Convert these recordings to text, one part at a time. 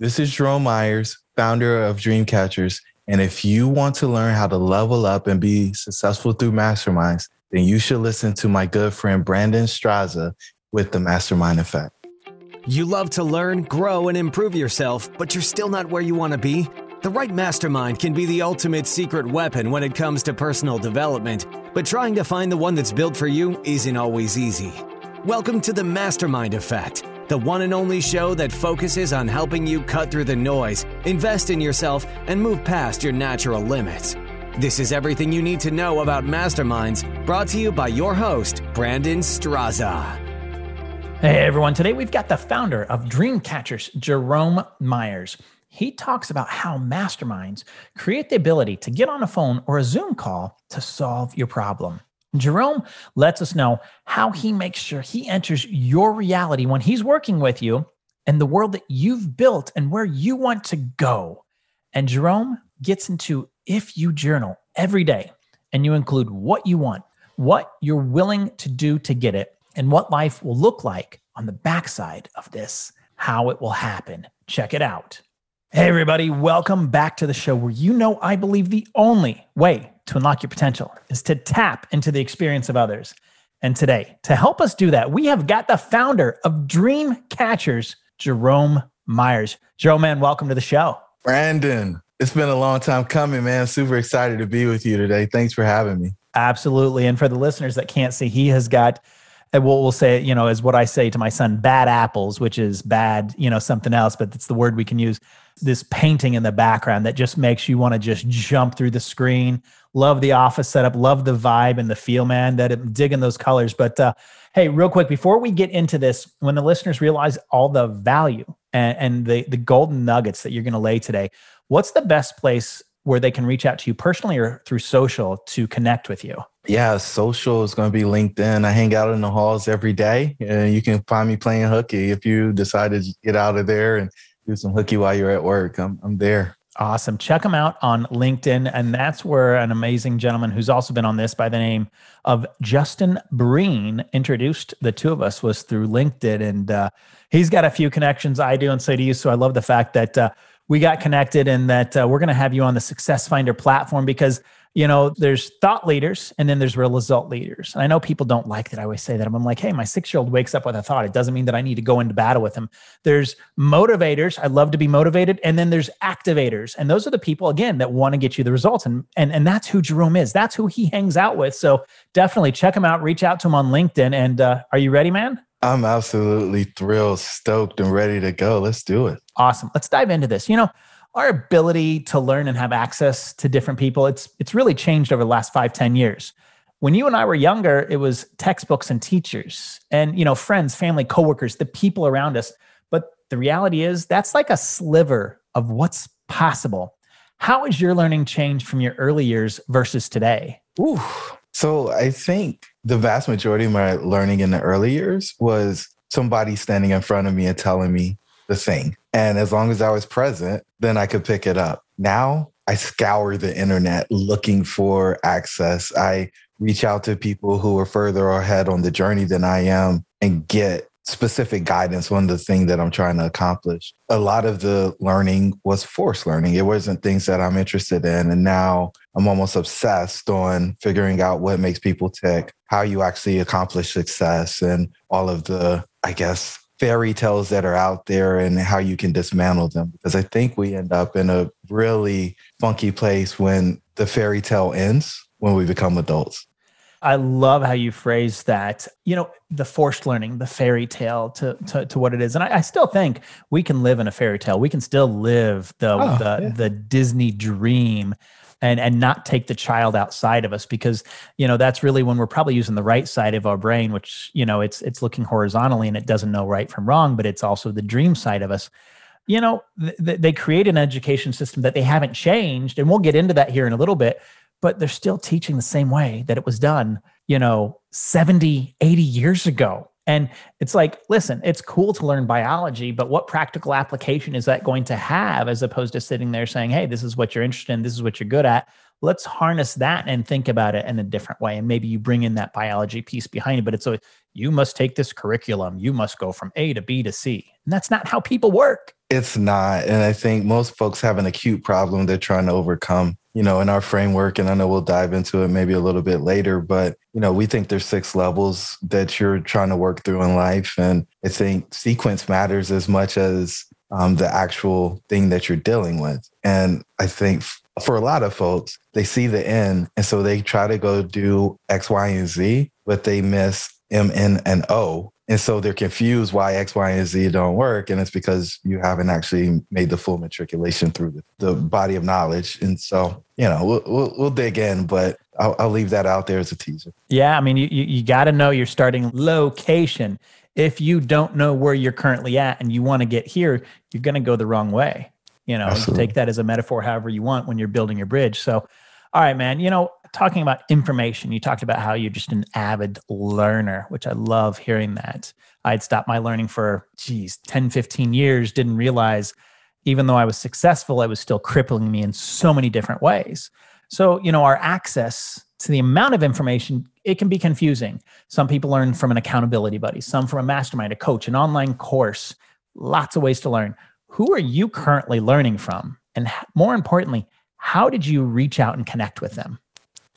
This is Jerome Myers, founder of Dream Catchers. And if you want to learn how to level up and be successful through masterminds, then you should listen to my good friend Brandon Straza with the Mastermind Effect. You love to learn, grow, and improve yourself, but you're still not where you want to be? The right mastermind can be the ultimate secret weapon when it comes to personal development, but trying to find the one that's built for you isn't always easy. Welcome to the Mastermind Effect the one and only show that focuses on helping you cut through the noise, invest in yourself, and move past your natural limits. This is everything you need to know about masterminds, brought to you by your host, Brandon Straza. Hey everyone, today we've got the founder of Dream Catchers, Jerome Myers. He talks about how masterminds create the ability to get on a phone or a Zoom call to solve your problem. Jerome lets us know how he makes sure he enters your reality when he's working with you and the world that you've built and where you want to go. And Jerome gets into if you journal every day and you include what you want, what you're willing to do to get it, and what life will look like on the backside of this, how it will happen. Check it out. Hey, everybody, welcome back to the show where you know I believe the only way to unlock your potential is to tap into the experience of others. And today, to help us do that, we have got the founder of Dream Catchers, Jerome Myers. Jerome, man, welcome to the show. Brandon, it's been a long time coming, man. Super excited to be with you today. Thanks for having me. Absolutely. And for the listeners that can't see, he has got what we'll say, you know, is what I say to my son, bad apples, which is bad, you know, something else, but it's the word we can use. This painting in the background that just makes you want to just jump through the screen, Love the office setup. Love the vibe and the feel, man. That I'm digging those colors. But uh, hey, real quick before we get into this, when the listeners realize all the value and, and the the golden nuggets that you're going to lay today, what's the best place where they can reach out to you personally or through social to connect with you? Yeah, social is going to be LinkedIn. I hang out in the halls every day, and you can find me playing hooky if you decide to get out of there and do some hooky while you're at work. I'm I'm there. Awesome. Check him out on LinkedIn. And that's where an amazing gentleman who's also been on this by the name of Justin Breen introduced the two of us was through LinkedIn. And uh, he's got a few connections I do and say to you. So I love the fact that uh, we got connected and that uh, we're going to have you on the Success Finder platform because you know, there's thought leaders and then there's real result leaders. And I know people don't like that. I always say that. I'm like, hey, my six year old wakes up with a thought. It doesn't mean that I need to go into battle with him. There's motivators. I love to be motivated. And then there's activators. And those are the people, again, that want to get you the results. And, and, and that's who Jerome is. That's who he hangs out with. So definitely check him out, reach out to him on LinkedIn. And uh, are you ready, man? I'm absolutely thrilled, stoked, and ready to go. Let's do it. Awesome. Let's dive into this. You know, our ability to learn and have access to different people it's it's really changed over the last five ten years when you and i were younger it was textbooks and teachers and you know friends family coworkers the people around us but the reality is that's like a sliver of what's possible how has your learning changed from your early years versus today Ooh. so i think the vast majority of my learning in the early years was somebody standing in front of me and telling me the thing. And as long as I was present, then I could pick it up. Now I scour the internet looking for access. I reach out to people who are further ahead on the journey than I am and get specific guidance on the thing that I'm trying to accomplish. A lot of the learning was forced learning. It wasn't things that I'm interested in. And now I'm almost obsessed on figuring out what makes people tick, how you actually accomplish success, and all of the, I guess, fairy tales that are out there and how you can dismantle them. Because I think we end up in a really funky place when the fairy tale ends when we become adults. I love how you phrase that. You know, the forced learning, the fairy tale to to, to what it is, and I, I, still think we can live in a fairy tale. We can still live the oh, the, yeah. the Disney dream and and not take the child outside of us because you know that's really when we're probably using the right side of our brain which you know it's it's looking horizontally and it doesn't know right from wrong but it's also the dream side of us. You know th- they create an education system that they haven't changed and we'll get into that here in a little bit but they're still teaching the same way that it was done you know 70 80 years ago And it's like, listen, it's cool to learn biology, but what practical application is that going to have as opposed to sitting there saying, hey, this is what you're interested in, this is what you're good at. Let's harness that and think about it in a different way. And maybe you bring in that biology piece behind it, but it's a you must take this curriculum, you must go from A to B to C. And that's not how people work. It's not. And I think most folks have an acute problem they're trying to overcome you know, in our framework, and I know we'll dive into it maybe a little bit later, but, you know, we think there's six levels that you're trying to work through in life. And I think sequence matters as much as um, the actual thing that you're dealing with. And I think for a lot of folks, they see the end. And so they try to go do X, Y, and Z, but they miss M, N, and O and so they're confused why X, Y, and Z don't work. And it's because you haven't actually made the full matriculation through the, the body of knowledge. And so, you know, we'll, we'll, we'll dig in, but I'll, I'll, leave that out there as a teaser. Yeah. I mean, you, you, you got to know your starting location. If you don't know where you're currently at and you want to get here, you're going to go the wrong way. You know, take that as a metaphor, however you want when you're building your bridge. So, all right, man, you know, talking about information, you talked about how you're just an avid learner, which I love hearing that. I'd stopped my learning for, geez, 10, 15 years, didn't realize even though I was successful, it was still crippling me in so many different ways. So, you know, our access to the amount of information, it can be confusing. Some people learn from an accountability buddy, some from a mastermind, a coach, an online course, lots of ways to learn. Who are you currently learning from? And more importantly, how did you reach out and connect with them?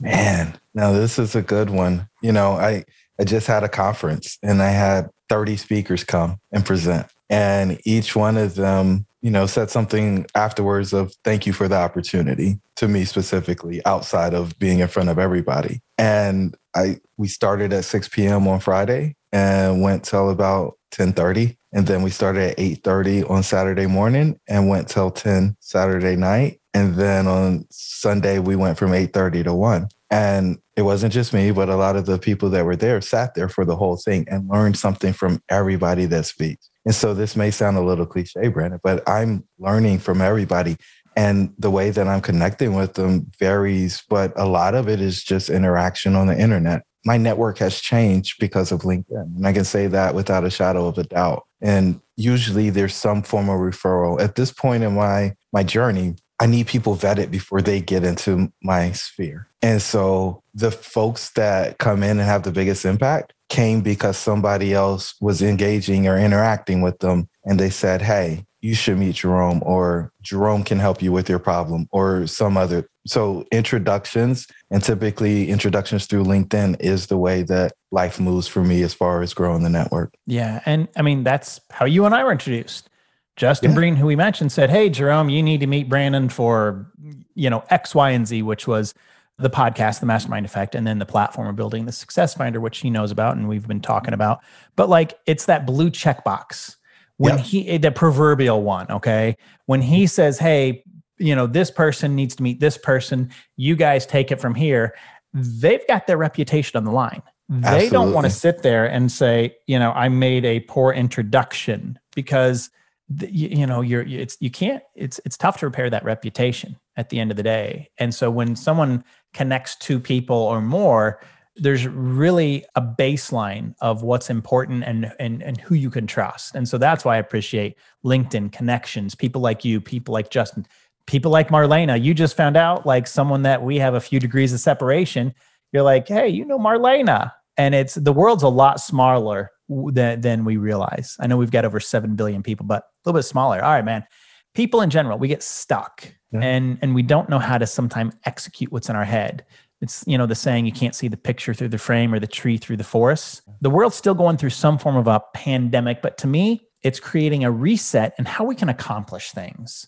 Man, now this is a good one. You know, I I just had a conference and I had 30 speakers come and present. And each one of them, you know, said something afterwards of thank you for the opportunity to me specifically, outside of being in front of everybody. And I we started at 6 p.m. on Friday and went till about 10:30. And then we started at 8:30 on Saturday morning and went till 10 Saturday night. And then on Sunday, we went from 8.30 to 1. And it wasn't just me, but a lot of the people that were there sat there for the whole thing and learned something from everybody that speaks. And so this may sound a little cliche, Brandon, but I'm learning from everybody. And the way that I'm connecting with them varies, but a lot of it is just interaction on the internet. My network has changed because of LinkedIn. And I can say that without a shadow of a doubt. And usually there's some form of referral. At this point in my my journey, I need people vetted before they get into my sphere. And so the folks that come in and have the biggest impact came because somebody else was engaging or interacting with them. And they said, Hey, you should meet Jerome, or Jerome can help you with your problem, or some other. So, introductions and typically introductions through LinkedIn is the way that life moves for me as far as growing the network. Yeah. And I mean, that's how you and I were introduced. Justin yeah. Breen, who we mentioned, said, Hey, Jerome, you need to meet Brandon for, you know, X, Y, and Z, which was the podcast, the mastermind effect, and then the platform of building the success finder, which he knows about and we've been talking about. But like it's that blue checkbox when he eh, the proverbial one, okay? When he says, Hey, you know, this person needs to meet this person, you guys take it from here, they've got their reputation on the line. They Absolutely. don't want to sit there and say, you know, I made a poor introduction because you, you know you're it's you can't it's it's tough to repair that reputation at the end of the day. And so when someone connects two people or more there's really a baseline of what's important and and and who you can trust. And so that's why i appreciate linkedin connections people like you people like justin people like marlena. You just found out like someone that we have a few degrees of separation. You're like hey you know marlena. And it's the world's a lot smaller than, than we realize. I know we've got over 7 billion people, but little bit smaller. All right, man. People in general, we get stuck yeah. and, and we don't know how to sometimes execute what's in our head. It's, you know, the saying, you can't see the picture through the frame or the tree through the forest. The world's still going through some form of a pandemic, but to me, it's creating a reset and how we can accomplish things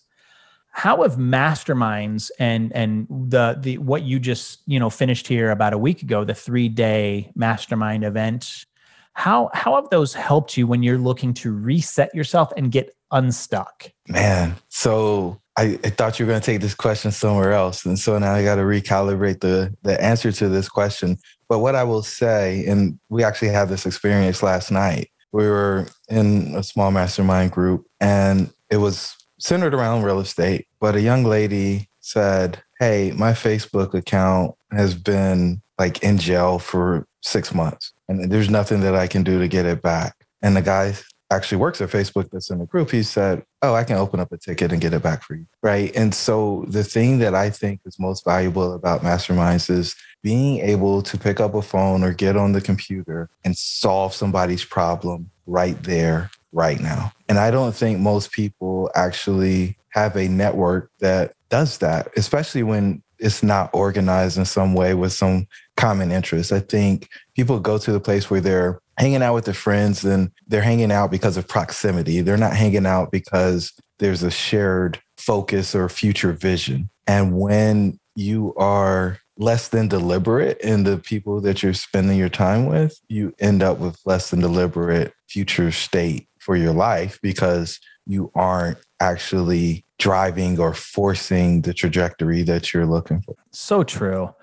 how have masterminds and and the the what you just you know finished here about a week ago the three day mastermind event how how have those helped you when you're looking to reset yourself and get unstuck? Man, so I, I thought you were going to take this question somewhere else, and so now I got to recalibrate the the answer to this question. But what I will say, and we actually had this experience last night. We were in a small mastermind group, and it was centered around real estate. But a young lady said, "Hey, my Facebook account has been like in jail for six months. And there's nothing that I can do to get it back. And the guy actually works at Facebook that's in the group. He said, Oh, I can open up a ticket and get it back for you. Right. And so the thing that I think is most valuable about masterminds is being able to pick up a phone or get on the computer and solve somebody's problem right there, right now. And I don't think most people actually have a network that does that, especially when it's not organized in some way with some common interest. I think people go to the place where they're hanging out with their friends and they're hanging out because of proximity. They're not hanging out because there's a shared focus or future vision. And when you are less than deliberate in the people that you're spending your time with, you end up with less than deliberate future state for your life because you aren't actually driving or forcing the trajectory that you're looking for. So true.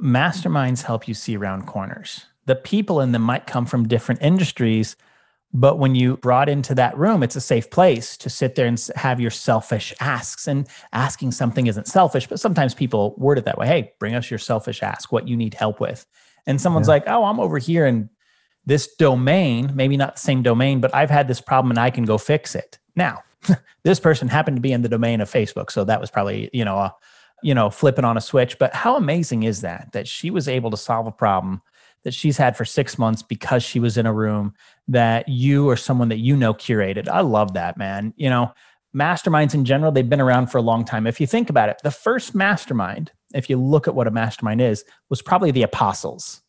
Masterminds help you see around corners. The people in them might come from different industries but when you brought into that room it's a safe place to sit there and have your selfish asks and asking something isn't selfish but sometimes people word it that way hey bring us your selfish ask what you need help with. And someone's yeah. like oh i'm over here in this domain maybe not the same domain but i've had this problem and i can go fix it. Now this person happened to be in the domain of facebook so that was probably you know a, you know flipping on a switch but how amazing is that that she was able to solve a problem that she's had for six months because she was in a room that you or someone that you know curated. I love that, man. You know, masterminds in general, they've been around for a long time. If you think about it, the first mastermind, if you look at what a mastermind is, was probably the apostles.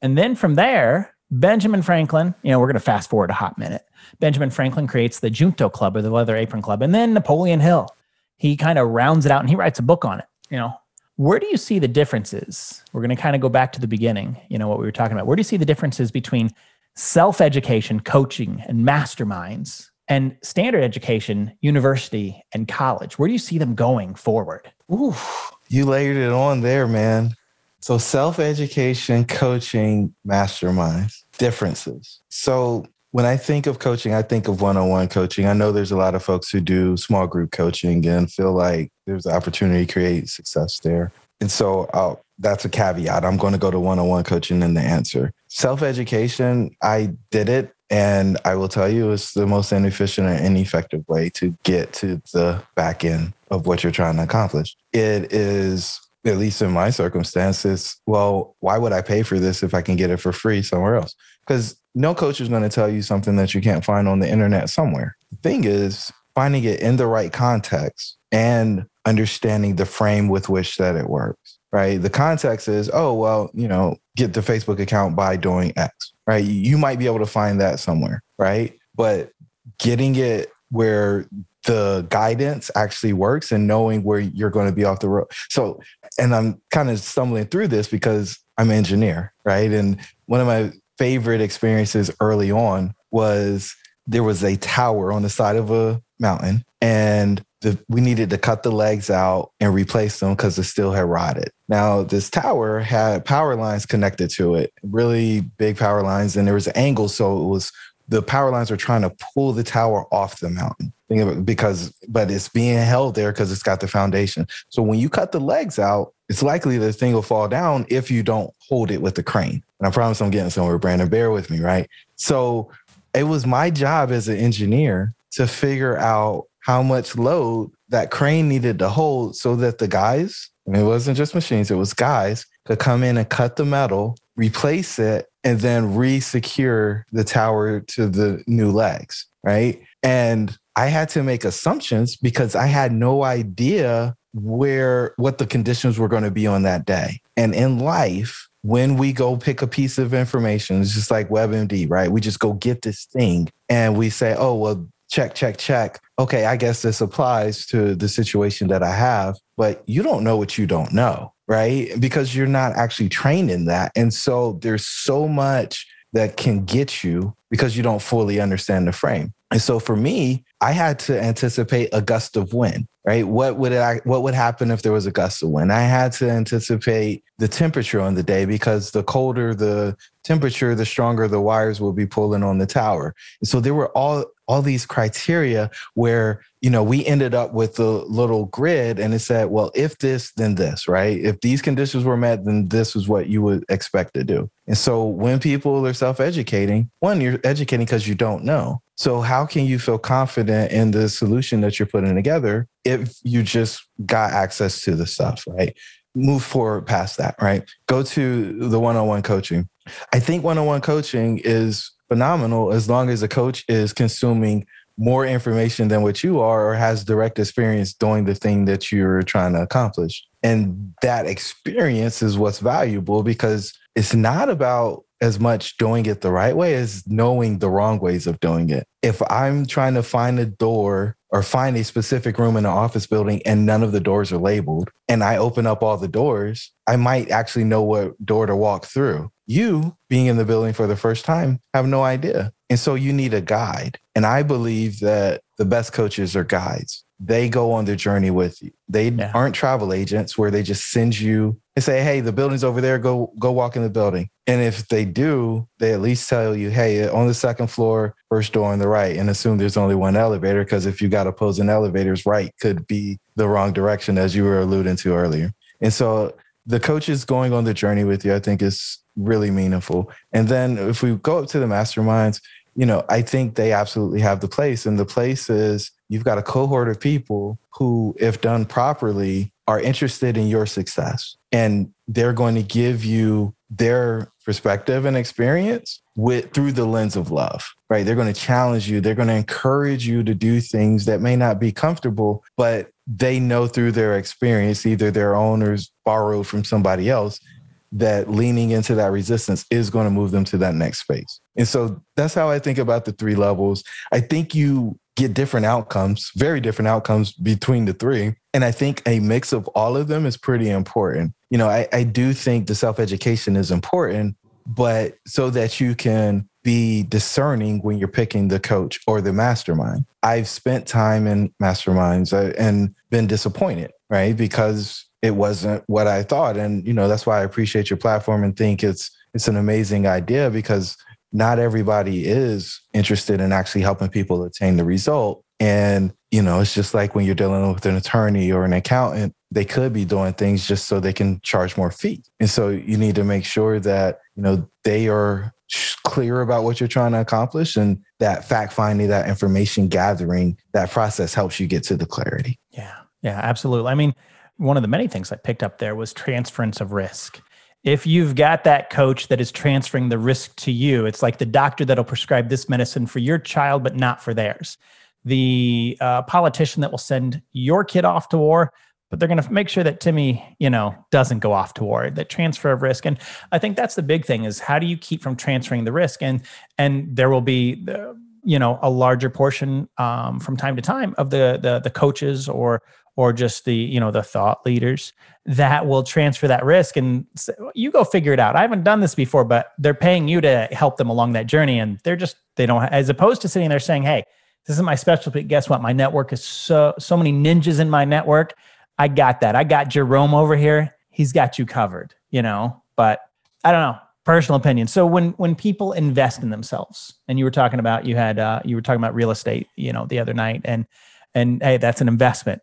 And then from there, Benjamin Franklin, you know, we're going to fast forward a hot minute. Benjamin Franklin creates the Junto Club or the Leather Apron Club. And then Napoleon Hill, he kind of rounds it out and he writes a book on it. You know, where do you see the differences? We're going to kind of go back to the beginning, you know, what we were talking about. Where do you see the differences between self education, coaching, and masterminds and standard education, university, and college? Where do you see them going forward? Ooh, you layered it on there, man. So, self education, coaching, masterminds, differences. So, when I think of coaching, I think of one on one coaching. I know there's a lot of folks who do small group coaching and feel like there's an opportunity to create success there. And so I'll, that's a caveat. I'm going to go to one on one coaching in the answer. Self education, I did it. And I will tell you, it's the most inefficient and ineffective way to get to the back end of what you're trying to accomplish. It is at least in my circumstances, well, why would I pay for this if I can get it for free somewhere else? Because no coach is going to tell you something that you can't find on the internet somewhere. The thing is, finding it in the right context and understanding the frame with which that it works, right? The context is, oh, well, you know, get the Facebook account by doing X, right? You might be able to find that somewhere, right? But getting it where the guidance actually works and knowing where you're going to be off the road. So, and I'm kind of stumbling through this because I'm an engineer, right? And one of my favorite experiences early on was there was a tower on the side of a mountain and the, we needed to cut the legs out and replace them because the steel had rotted. Now, this tower had power lines connected to it, really big power lines, and there was an angle. So it was the power lines were trying to pull the tower off the mountain because, but it's being held there because it's got the foundation. So when you cut the legs out, it's likely the thing will fall down if you don't hold it with the crane. And I promise I'm getting somewhere, Brandon. Bear with me, right? So it was my job as an engineer to figure out how much load that crane needed to hold so that the guys, and it wasn't just machines, it was guys, could come in and cut the metal, replace it, and then re-secure the tower to the new legs, right? And I had to make assumptions because I had no idea where what the conditions were going to be on that day. And in life, when we go pick a piece of information, it's just like WebMD, right? We just go get this thing and we say, oh, well, check, check, check. Okay, I guess this applies to the situation that I have, but you don't know what you don't know, right? Because you're not actually trained in that. And so there's so much that can get you because you don't fully understand the frame. And so for me, I had to anticipate a gust of wind, right? What would what would happen if there was a gust of wind? I had to anticipate the temperature on the day because the colder the temperature, the stronger the wires will be pulling on the tower. And so there were all all these criteria where you know we ended up with a little grid and it said well if this then this right if these conditions were met then this is what you would expect to do and so when people are self-educating one you're educating because you don't know so how can you feel confident in the solution that you're putting together if you just got access to the stuff right? Move forward past that right? Go to the one-on-one coaching. I think one-on-one coaching is phenomenal as long as the coach is consuming more information than what you are or has direct experience doing the thing that you're trying to accomplish. And that experience is what's valuable because it's not about as much doing it the right way as knowing the wrong ways of doing it. If I'm trying to find a door or find a specific room in an office building and none of the doors are labeled, and I open up all the doors, I might actually know what door to walk through. You, being in the building for the first time, have no idea. And so you need a guide. And I believe that the best coaches are guides. They go on the journey with you. They yeah. aren't travel agents where they just send you and say, "Hey, the building's over there. Go go walk in the building." And if they do, they at least tell you, "Hey, on the second floor, first door on the right," and assume there's only one elevator because if you got opposing elevators, right could be the wrong direction, as you were alluding to earlier. And so the coaches going on the journey with you, I think, is really meaningful. And then if we go up to the masterminds, you know, I think they absolutely have the place. And the place is you've got a cohort of people who, if done properly, are interested in your success. And they're going to give you their perspective and experience with through the lens of love right they're going to challenge you they're going to encourage you to do things that may not be comfortable but they know through their experience either their owners borrowed from somebody else that leaning into that resistance is going to move them to that next space. And so that's how I think about the three levels. I think you get different outcomes, very different outcomes between the three. And I think a mix of all of them is pretty important. You know, I, I do think the self education is important, but so that you can be discerning when you're picking the coach or the mastermind. I've spent time in masterminds uh, and been disappointed, right? Because it wasn't what I thought. And, you know, that's why I appreciate your platform and think it's it's an amazing idea because not everybody is interested in actually helping people attain the result. And, you know, it's just like when you're dealing with an attorney or an accountant, they could be doing things just so they can charge more fees. And so you need to make sure that, you know, they are clear about what you're trying to accomplish and that fact finding, that information gathering, that process helps you get to the clarity. Yeah. Yeah, absolutely. I mean, one of the many things I picked up there was transference of risk. If you've got that coach that is transferring the risk to you, it's like the doctor that'll prescribe this medicine for your child, but not for theirs. The uh, politician that will send your kid off to war, but they're going to make sure that Timmy, you know, doesn't go off to war. That transfer of risk, and I think that's the big thing: is how do you keep from transferring the risk? And and there will be the, you know a larger portion um, from time to time of the the the coaches or or just the you know the thought leaders that will transfer that risk and say, you go figure it out. I haven't done this before but they're paying you to help them along that journey and they're just they don't as opposed to sitting there saying hey this is my specialty guess what? My network is so so many ninjas in my network. I got that. I got jerome over here. He's got you covered you know? But i don't know personal opinion so when when people invest in themselves and you were talking about you had uh, you were talking about real estate you know the other night and and hey that's an investment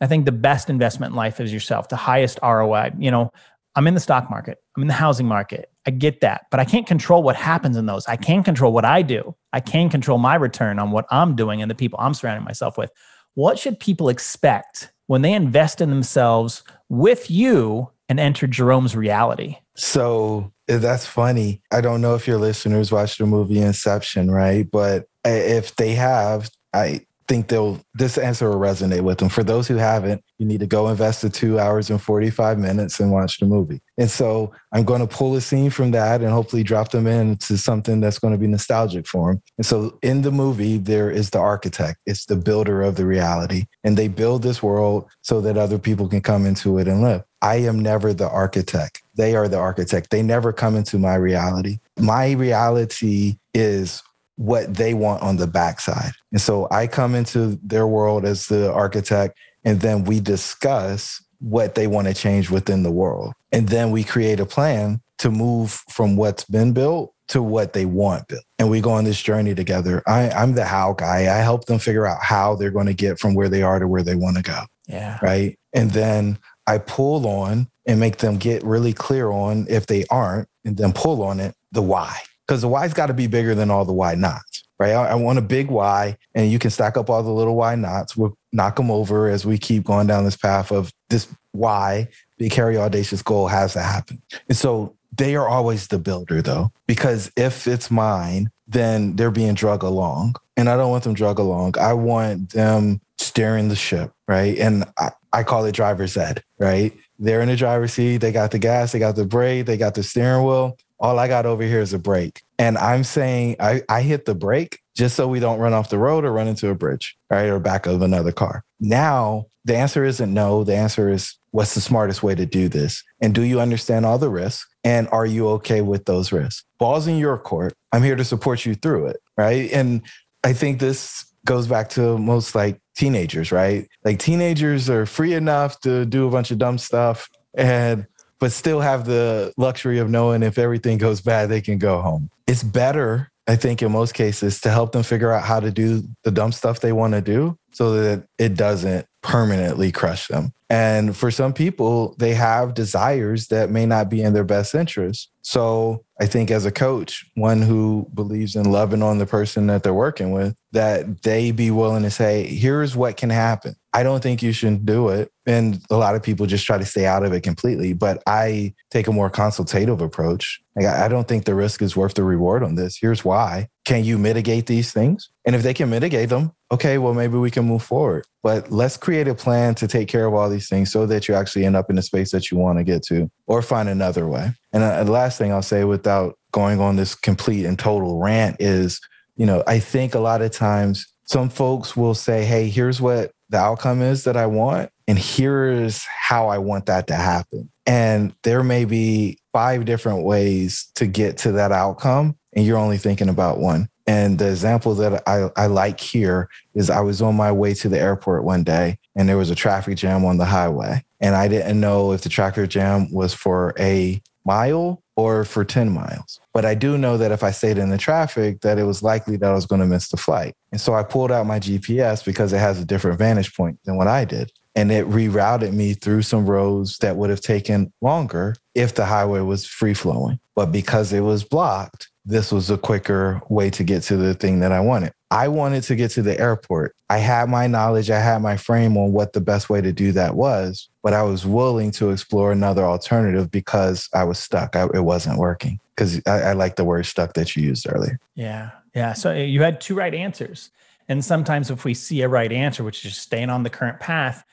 I think the best investment in life is yourself, the highest ROI. You know, I'm in the stock market, I'm in the housing market. I get that, but I can't control what happens in those. I can't control what I do. I can't control my return on what I'm doing and the people I'm surrounding myself with. What should people expect when they invest in themselves with you and enter Jerome's reality? So that's funny. I don't know if your listeners watched the movie Inception, right? But eh, if they have, I think they'll this answer will resonate with them. For those who haven't, you need to go invest the two hours and 45 minutes and watch the movie. And so I'm going to pull a scene from that and hopefully drop them into something that's going to be nostalgic for them. And so in the movie, there is the architect, it's the builder of the reality. And they build this world so that other people can come into it and live. I am never the architect. They are the architect. They never come into my reality. My reality is what they want on the backside. And so I come into their world as the architect, and then we discuss what they want to change within the world. And then we create a plan to move from what's been built to what they want built. And we go on this journey together. I, I'm the how guy. I help them figure out how they're going to get from where they are to where they want to go. Yeah. Right. And then I pull on and make them get really clear on if they aren't, and then pull on it, the why. Because the why's got to be bigger than all the why nots, right? I, I, want a big why, and you can stack up all the little why nots. We'll knock them over as we keep going down this path of this why, big, hairy, audacious goal has to happen. And so they are always the builder, though, because if it's mine, then they're being drug along. And I don't want them drug along. I want them steering the ship, right? And I, I call it driver's ed, right? They're in the driver's seat. They got the gas, they got the brake, they got the steering wheel. All I got over here is a brake. And I'm saying I, I hit the brake just so we don't run off the road or run into a bridge, right? Or back of another car. Now, the answer isn't no. The answer is what's the smartest way to do this? And do you understand all the risks? And are you okay with those risks? Ball's in your court. I'm here to support you through it, right? And I think this goes back to most like teenagers, right? Like teenagers are free enough to do a bunch of dumb stuff and but still have the luxury of knowing if everything goes bad, they can go home. It's better, I think, in most cases, to help them figure out how to do the dumb stuff they want to do so that it doesn't permanently crush them. And for some people, they have desires that may not be in their best interest. So I think as a coach, one who believes in loving on the person that they're working with, that they be willing to say, here's what can happen. I don't think you should do it. And a lot of people just try to stay out of it completely. But I take a more consultative approach. Like, I don't think the risk is worth the reward on this. Here's why. Can you mitigate these things? And if they can mitigate them, okay, well, maybe we can move forward. But let's create a plan to take care of all these things so that you actually end up in the space that you want to get to or find another way. And uh, the last thing I'll say without going on this complete and total rant is, you know, I think a lot of times some folks will say, hey, here's what the outcome is that I want, and here's how I want that to happen. And there may be five different ways to get to that outcome, and you're only thinking about one. And the example that I, I like here is I was on my way to the airport one day and there was a traffic jam on the highway. And I didn't know if the traffic jam was for a mile or for 10 miles. But I do know that if I stayed in the traffic, that it was likely that I was going to miss the flight. And so I pulled out my GPS because it has a different vantage point than what I did. And it rerouted me through some roads that would have taken longer if the highway was free flowing. But because it was blocked, this was a quicker way to get to the thing that I wanted. I wanted to get to the airport. I had my knowledge, I had my frame on what the best way to do that was, but I was willing to explore another alternative because I was stuck. I, it wasn't working. Because I, I like the word stuck that you used earlier. Yeah. Yeah. So eh, you had two right answers. And sometimes if we see a right answer, which is staying on the current path,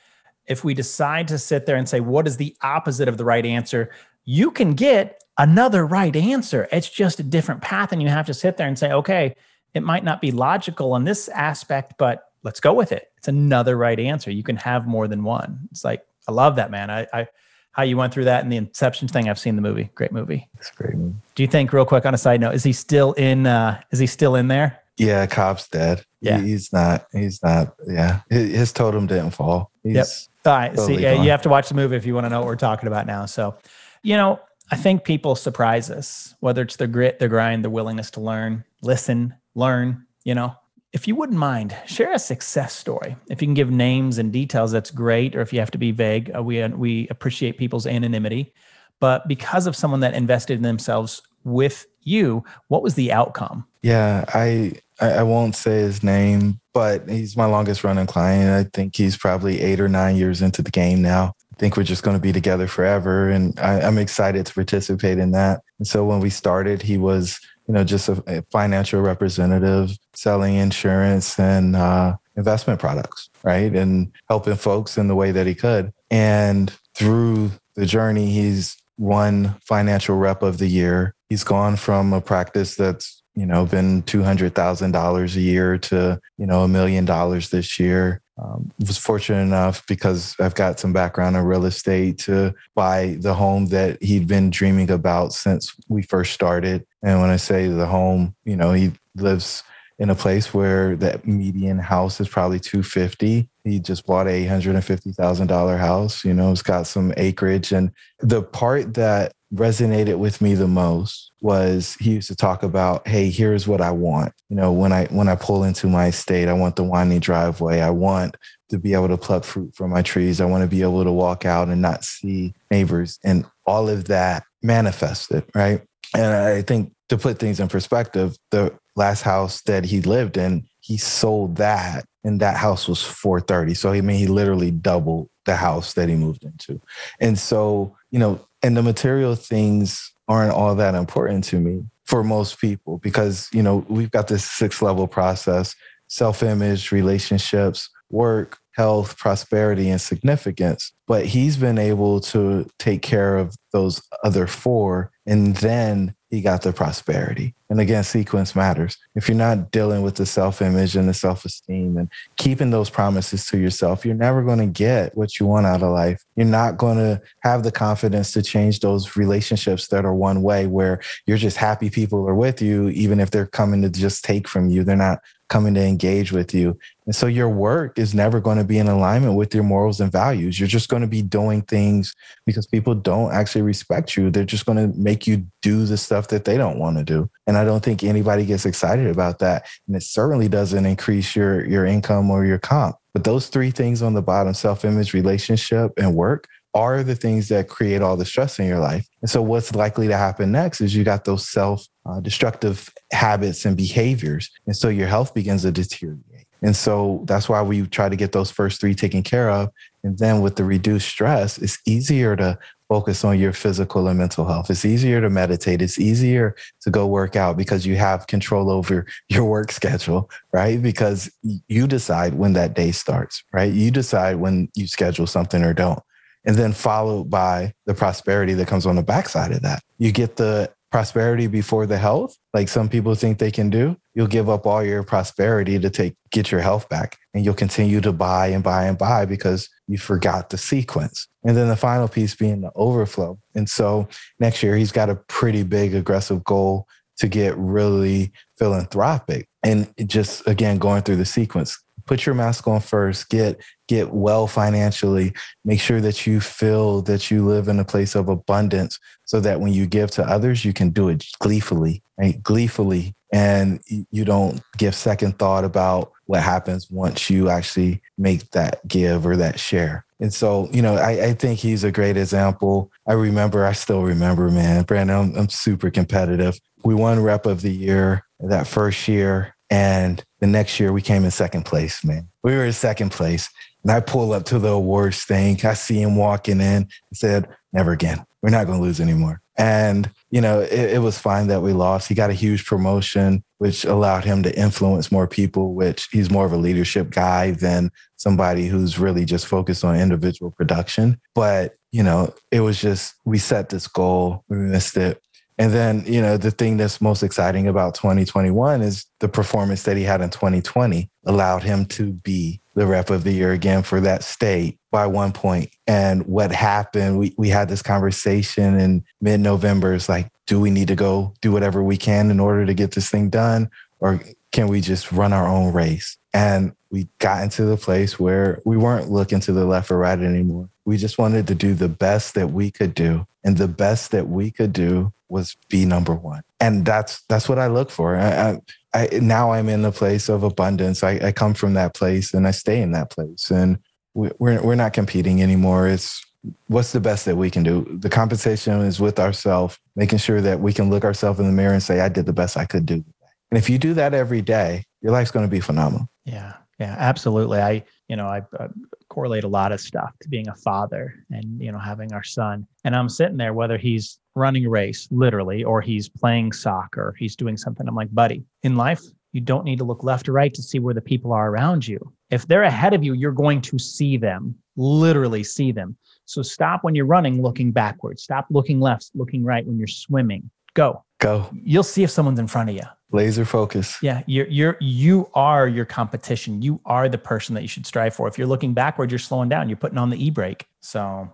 if we decide to sit there and say, what is the opposite of the right answer? You can get another right answer. It's just a different path. And you have to sit there and say, okay, it might not be logical on this aspect, but let's go with it. It's another right answer. You can have more than one. It's like, I love that, man. I, I how you went through that and the Inception thing. I've seen the movie. Great movie. It's great movie. Do you think, real quick on a side note, is he still in? uh Is he still in there? Yeah, Cobb's dead. Yeah, he, he's not. He's not. Yeah, his, his totem didn't fall. He's yep. All right. Totally See, yeah, you have to watch the movie if you want to know what we're talking about now. So, you know, I think people surprise us, whether it's the grit, the grind, the willingness to learn, listen, learn, you know. If you wouldn't mind, share a success story. If you can give names and details, that's great. Or if you have to be vague, uh, we, uh, we appreciate people's anonymity. But because of someone that invested in themselves with you, what was the outcome? Yeah, I I won't say his name, but he's my longest running client. I think he's probably eight or nine years into the game now think we're just going to be together forever. And I, am excited to participate in that. And so when we started, he was, you know, just a, a financial representative selling insurance and uh, investment products, right? And helping folks in the way that he could. And through the journey, he's won financial rep of the year. He's gone from a practice that's you know been $200,000 a year to you know a million dollars this year um, was fortunate enough because I've got some background in real estate to buy the home that he'd been dreaming about since we first started. And when I say the home, you know, he lives in a place where the median house is probably 250 he just bought a $150,000 house you know it's got some acreage. And the part that resonated with me the most was he used to talk about hey here's what i want. You know when i when i pull into my estate i want the winding driveway. I want to be able to pluck fruit from my trees. I want to be able to walk out and not see neighbors. And all of that manifested right? And i think to put things in perspective the last house that he lived in he sold that and that house was 430 so i mean he literally doubled the house that he moved into. And so you know and the material things aren't all that important to me for most people because you know we've got this six level process self-image relationships work health prosperity and significance. But he's been able to take care of those other four and then he got the prosperity. And again, sequence matters. If you're not dealing with the self image and the self esteem and keeping those promises to yourself, you're never going to get what you want out of life. You're not going to have the confidence to change those relationships that are one way where you're just happy people are with you, even if they're coming to just take from you. They're not coming to engage with you. And so your work is never going to be in alignment with your morals and values. You're just going to be doing things because people don't actually respect you. They're just going to make you do the stuff that they don't want to do. And I don't think anybody gets excited about that. And it certainly doesn't increase your your income or your comp. But those three things on the bottom, self-image, relationship, and work, are the things that create all the stress in your life. And so, what's likely to happen next is you got those self uh, destructive habits and behaviors. And so, your health begins to deteriorate. And so, that's why we try to get those first three taken care of. And then, with the reduced stress, it's easier to focus on your physical and mental health. It's easier to meditate. It's easier to go work out because you have control over your work schedule, right? Because you decide when that day starts, right? You decide when you schedule something or don't and then followed by the prosperity that comes on the backside of that. You get the prosperity before the health, like some people think they can do. You'll give up all your prosperity to take get your health back, and you'll continue to buy and buy and buy because you forgot the sequence. And then the final piece being the overflow. And so next year he's got a pretty big aggressive goal to get really philanthropic and just again going through the sequence put your mask on first get get well financially make sure that you feel that you live in a place of abundance so that when you give to others you can do it gleefully right gleefully and you don't give second thought about what happens once you actually make that give or that share and so, you know, I, I, think he's a great example. I remember, I still remember, man, Brandon, I'm, I'm super competitive. We won rep of the year that first year. And the next year we came in second place, man. We were in second place. And I pull up to the awards thing. I see him walking in and said, never again. We're not going to lose anymore. And, you know, it, it, was fine that we lost. He got a huge promotion, which allowed him to influence more people, which he's more of a leadership guy than somebody who's really just focused on individual production. But, you know, it was just, we set this goal, we missed it. And then, you know, the thing that's most exciting about 2021 is the performance that he had in 2020 allowed him to be the rep of the year again for that state by one point. And what happened, we, we had this conversation in mid November. It's like, do we need to go do whatever we can in order to get this thing done? Or can we just run our own race? And we got into the place where we weren't looking to the left or right anymore. We just wanted to do the best that we could do. And the best that we could do was be number one. And that's that's what I look for. I, I, I now I'm in the place of abundance. I, I come from that place and I stay in that place. And we, we're we're not competing anymore. It's what's the best that we can do. The competition is with ourselves, making sure that we can look ourselves in the mirror and say, I did the best I could do. And if you do that every day, your life's going to be phenomenal. Yeah. Yeah, absolutely. I, you know, I, I, correlate a lot of stuff to being a father and, you know, having our son. And I'm sitting there, whether he's running a race, literally, or he's playing soccer, he's doing something. I'm like, buddy, in life, you don't need to look left or right to see where the people are around you. If they're ahead of you, you're going to see them, literally see them. So stop when you're running looking backwards. Stop looking left, looking right when you're swimming. Go. Go. You'll see if someone's in front of you laser focus yeah you're you're you are your competition you are the person that you should strive for if you're looking backward you're slowing down you're putting on the e-brake so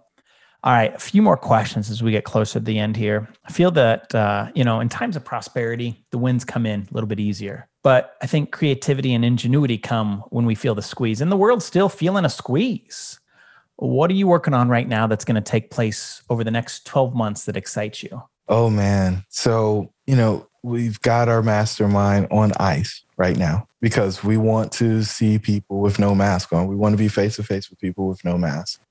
All right, a few more questions as we get closer to the end here. I feel that uh, you know, in times of prosperity, the wins come in a little bit easier. But I think creativity and ingenuity come when we feel the squeeze, and the world's still feeling a squeeze. What are you working on right now that's going to take place over the next 12 months that excites you? Oh man. So, you know, we've got our mastermind on ice right now because we want to see people with no mask on. We want to be face to face with people with no mask.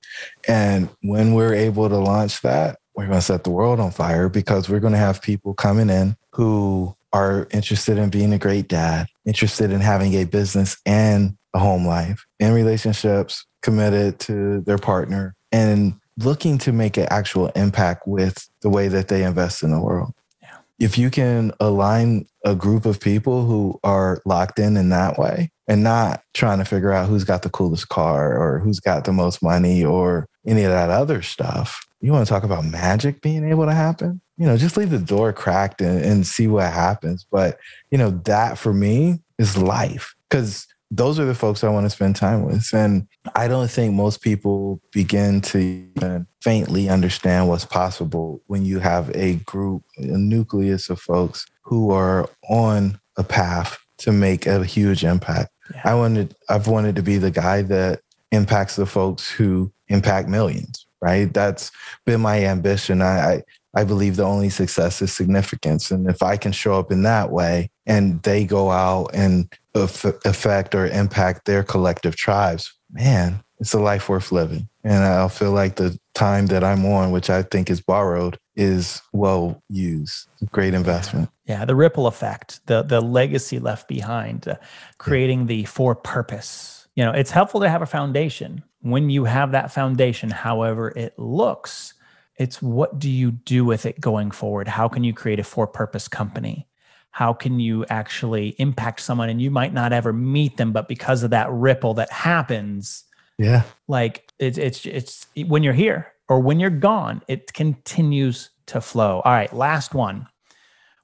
And when we're able to launch that, we're going to set the world on fire because we're going to have people coming in who are interested in being a great dad, interested in having a business and a home life, in relationships, committed to their partner, and looking to make an actual impact with the way that they invest in the world. Yeah. If you can align a group of people who are locked in in that way and not trying to figure out who's got the coolest car or who's got the most money or any of that other stuff, you want to talk about magic being able to happen? You know, just leave the door cracked and, and see what happens. But, you know, that for me is life because those are the folks I want to spend time with. And I don't think most people begin to faintly understand what's possible when you have a group, a nucleus of folks who are on a path to make a huge impact. Yeah. I wanted, I've wanted to be the guy that impacts the folks who impact millions, right? That's been my ambition. I, I, I believe the only success is significance. And if I can show up in that way and they go out and affect or impact their collective tribes, man, it's a life worth living. And I feel like the time that I'm on, which I think is borrowed, is well used. Great investment. Yeah, the ripple effect, the the legacy left behind, uh, creating yeah. the for purpose. You know, it's helpful to have a foundation. When you have that foundation, however it looks, it's what do you do with it going forward? How can you create a for purpose company? how can you actually impact someone and you might not ever meet them but because of that ripple that happens yeah like it's it's it's when you're here or when you're gone it continues to flow all right last one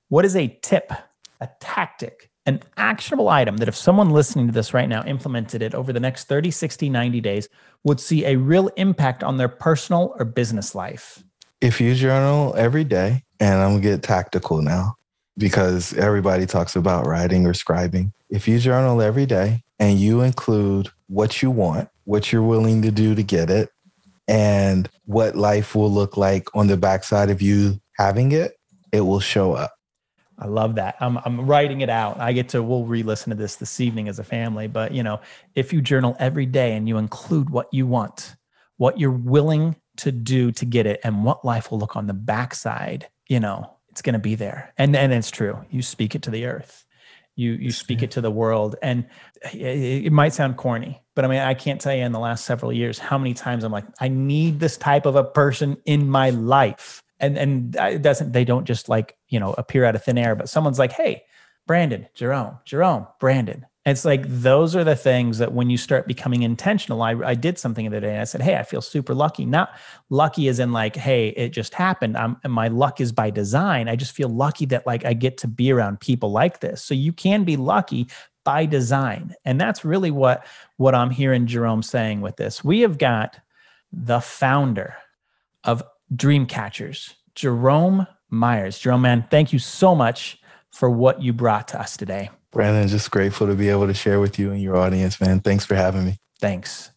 what is a tip a tactic an actionable item that if someone listening to this right now implemented it over the next 30 60 90 days would see a real impact on their personal or business life if you journal every day and i'm gonna get tactical now because everybody talks about writing or scribing. If you journal every day and you include what you want, what you're willing to do to get it, and what life will look like on the backside of you having it, it will show up. I love that. I'm, I'm writing it out. I get to, we'll re listen to this this evening as a family. But, you know, if you journal every day and you include what you want, what you're willing to do to get it, and what life will look on the backside, you know, it's going to be there. And and it's true. You speak it to the earth. You you speak it to the world and it, it might sound corny, but I mean I can't tell you in the last several years how many times I'm like I need this type of a person in my life. And and it doesn't they don't just like, you know, appear out of thin air, but someone's like, "Hey, Brandon, Jerome, Jerome, Brandon, it's like those are the things that when you start becoming intentional, I, I did something the other day and I said, Hey, I feel super lucky. Not lucky as in like, hey, it just happened. I'm and my luck is by design. I just feel lucky that like I get to be around people like this. So you can be lucky by design. And that's really what what I'm hearing Jerome saying with this. We have got the founder of Dream Catchers, Jerome Myers. Jerome, man, thank you so much for what you brought to us today. Brandon, just grateful to be able to share with you and your audience, man. Thanks for having me. Thanks.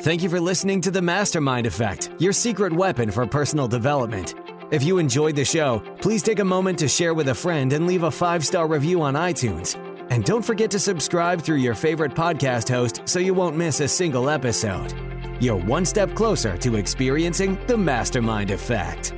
Thank you for listening to The Mastermind Effect, your secret weapon for personal development. If you enjoyed the show, please take a moment to share with a friend and leave a five star review on iTunes. And don't forget to subscribe through your favorite podcast host so you won't miss a single episode. You're one step closer to experiencing the Mastermind Effect.